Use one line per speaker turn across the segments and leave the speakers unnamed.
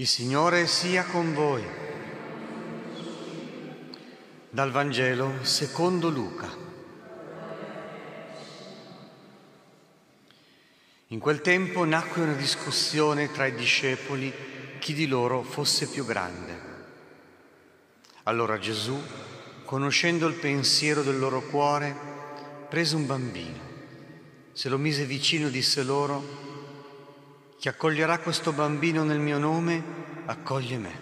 Il Signore sia con voi. Dal Vangelo secondo Luca. In quel tempo nacque una discussione tra i discepoli chi di loro fosse più grande. Allora Gesù, conoscendo il pensiero del loro cuore, prese un bambino, se lo mise vicino e disse loro, chi accoglierà questo bambino nel mio nome, accoglie me.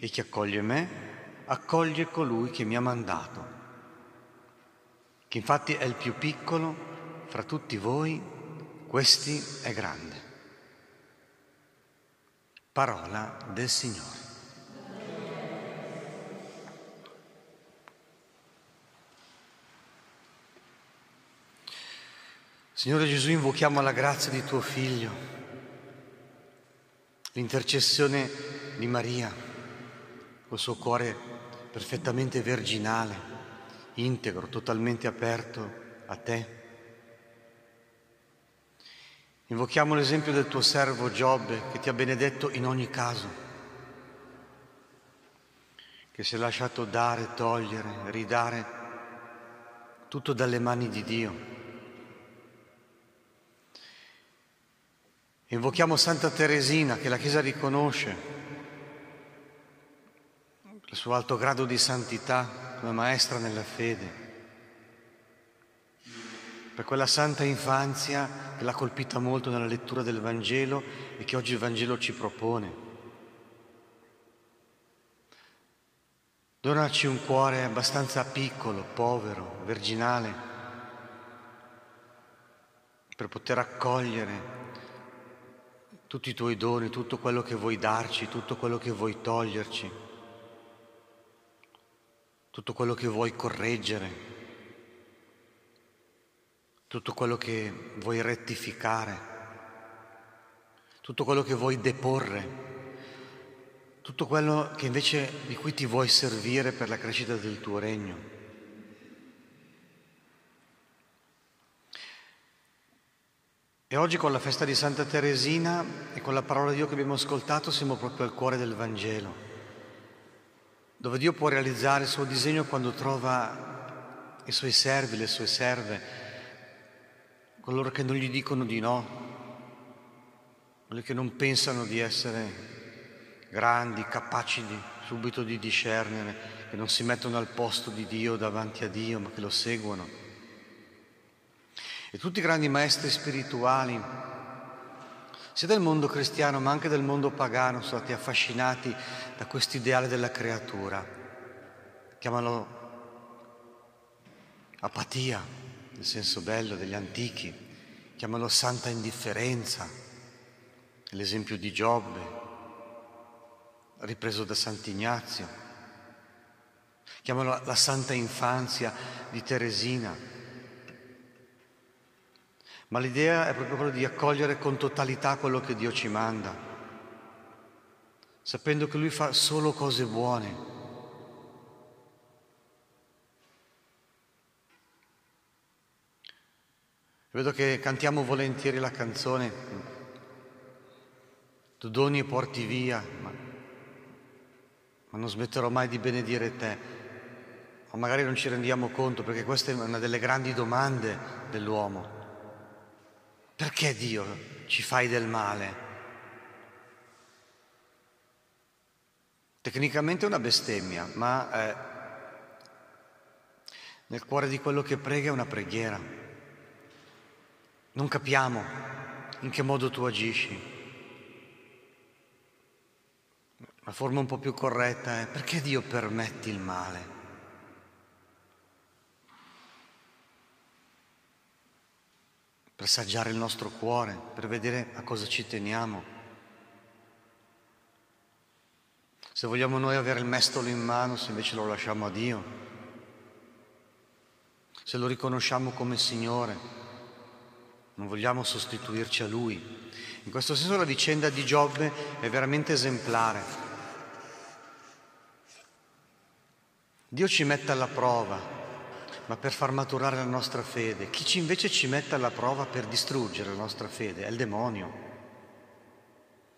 E chi accoglie me, accoglie colui che mi ha mandato. Che infatti è il più piccolo fra tutti voi, questi è grande. Parola del Signore. Signore Gesù, invochiamo la grazia di tuo Figlio, l'intercessione di Maria, col suo cuore perfettamente virginale, integro, totalmente aperto a te. Invochiamo l'esempio del tuo servo Giobbe che ti ha benedetto in ogni caso, che si è lasciato dare, togliere, ridare tutto dalle mani di Dio Invochiamo Santa Teresina che la Chiesa riconosce il suo alto grado di santità come maestra nella fede, per quella santa infanzia che l'ha colpita molto nella lettura del Vangelo e che oggi il Vangelo ci propone. Donaci un cuore abbastanza piccolo, povero, virginale, per poter accogliere tutti i tuoi doni, tutto quello che vuoi darci, tutto quello che vuoi toglierci, tutto quello che vuoi correggere, tutto quello che vuoi rettificare, tutto quello che vuoi deporre, tutto quello che invece di cui ti vuoi servire per la crescita del tuo regno. E oggi con la festa di Santa Teresina e con la parola di Dio che abbiamo ascoltato siamo proprio al cuore del Vangelo, dove Dio può realizzare il suo disegno quando trova i suoi servi, le sue serve, coloro che non gli dicono di no, quelli che non pensano di essere grandi, capaci di, subito di discernere, che non si mettono al posto di Dio davanti a Dio, ma che lo seguono. E tutti i grandi maestri spirituali, sia del mondo cristiano ma anche del mondo pagano, sono stati affascinati da questo ideale della creatura. Chiamalo apatia, nel senso bello degli antichi, chiamalo santa indifferenza, l'esempio di Giobbe, ripreso da Sant'Ignazio, chiamalo la santa infanzia di Teresina, ma l'idea è proprio quella di accogliere con totalità quello che Dio ci manda, sapendo che Lui fa solo cose buone. Vedo che cantiamo volentieri la canzone, tu doni e porti via, ma, ma non smetterò mai di benedire te. O magari non ci rendiamo conto perché questa è una delle grandi domande dell'uomo. Perché Dio ci fai del male? Tecnicamente è una bestemmia, ma eh, nel cuore di quello che prega è una preghiera. Non capiamo in che modo tu agisci. La forma un po' più corretta è perché Dio permetti il male? Per saggiare il nostro cuore, per vedere a cosa ci teniamo. Se vogliamo noi avere il mestolo in mano, se invece lo lasciamo a Dio, se lo riconosciamo come Signore, non vogliamo sostituirci a Lui. In questo senso la vicenda di Giobbe è veramente esemplare. Dio ci mette alla prova, ma per far maturare la nostra fede. Chi ci invece ci mette alla prova per distruggere la nostra fede è il demonio.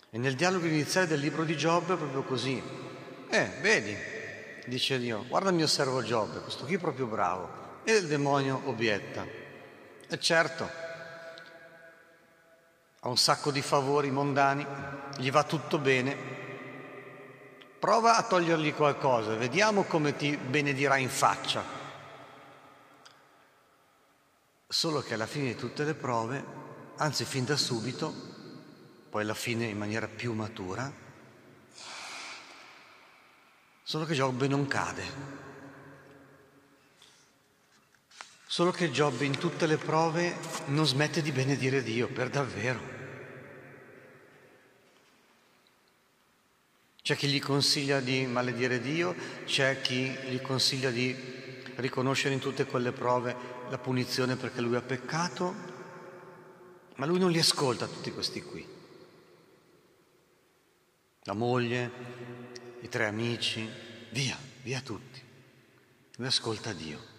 E nel dialogo iniziale del libro di Giobbe è proprio così. Eh, vedi, dice Dio, guarda il mio servo Giobbe, questo qui è proprio bravo. E il demonio obietta. E certo, ha un sacco di favori mondani, gli va tutto bene. Prova a togliergli qualcosa, vediamo come ti benedirà in faccia. Solo che alla fine di tutte le prove, anzi fin da subito, poi alla fine in maniera più matura, solo che Giobbe non cade. Solo che Giobbe in tutte le prove non smette di benedire Dio, per davvero. C'è chi gli consiglia di maledire Dio, c'è chi gli consiglia di riconoscere in tutte quelle prove la punizione perché lui ha peccato, ma lui non li ascolta tutti questi qui la moglie, i tre amici, via, via tutti. Lui ascolta Dio.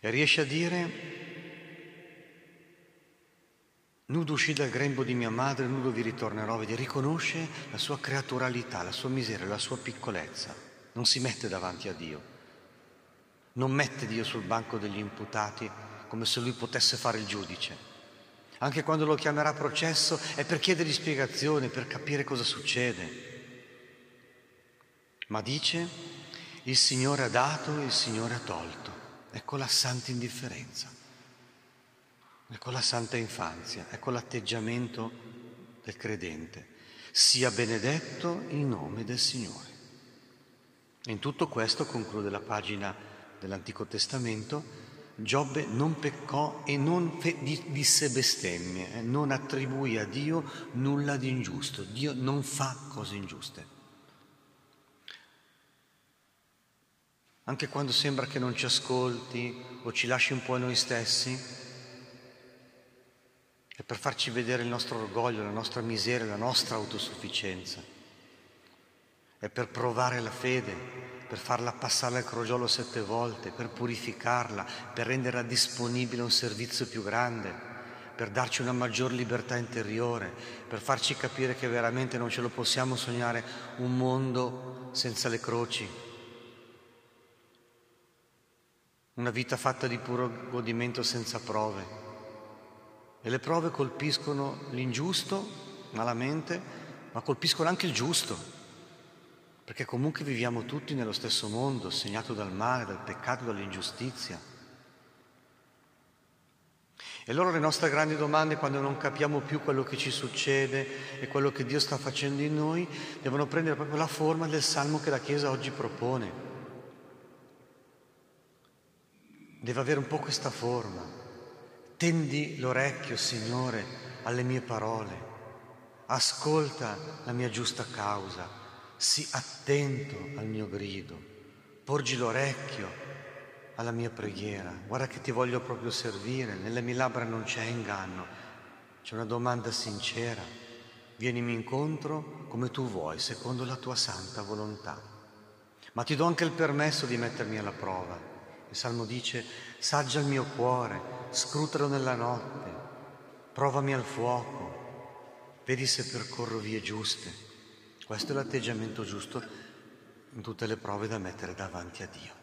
E riesce a dire, nudo uscì dal grembo di mia madre, nudo vi ritornerò, vedi, riconosce la sua creaturalità, la sua miseria, la sua piccolezza, non si mette davanti a Dio, non mette Dio sul banco degli imputati come se lui potesse fare il giudice anche quando lo chiamerà processo, è per chiedergli spiegazioni, per capire cosa succede. Ma dice, il Signore ha dato, il Signore ha tolto. Ecco la santa indifferenza, ecco la santa infanzia, ecco l'atteggiamento del credente. Sia benedetto il nome del Signore. In tutto questo conclude la pagina dell'Antico Testamento Giobbe non peccò e non disse bestemmie, eh, non attribuì a Dio nulla di ingiusto. Dio non fa cose ingiuste. Anche quando sembra che non ci ascolti o ci lasci un po' noi stessi, è per farci vedere il nostro orgoglio, la nostra miseria, la nostra autosufficienza. È per provare la fede, per farla passare al crogiolo sette volte, per purificarla, per renderla disponibile a un servizio più grande, per darci una maggior libertà interiore, per farci capire che veramente non ce lo possiamo sognare un mondo senza le croci, una vita fatta di puro godimento senza prove. E le prove colpiscono l'ingiusto malamente, ma colpiscono anche il giusto perché comunque viviamo tutti nello stesso mondo, segnato dal male, dal peccato, dall'ingiustizia. E allora le nostre grandi domande, quando non capiamo più quello che ci succede e quello che Dio sta facendo in noi, devono prendere proprio la forma del salmo che la Chiesa oggi propone. Deve avere un po' questa forma. Tendi l'orecchio, Signore, alle mie parole. Ascolta la mia giusta causa sii attento al mio grido, porgi l'orecchio alla mia preghiera, guarda che ti voglio proprio servire, nelle mie labbra non c'è inganno, c'è una domanda sincera, vienimi incontro come tu vuoi, secondo la tua santa volontà. Ma ti do anche il permesso di mettermi alla prova. Il Salmo dice, saggia il mio cuore, scrutalo nella notte, provami al fuoco, vedi se percorro vie giuste questo è l'atteggiamento giusto in tutte le prove da mettere davanti a Dio.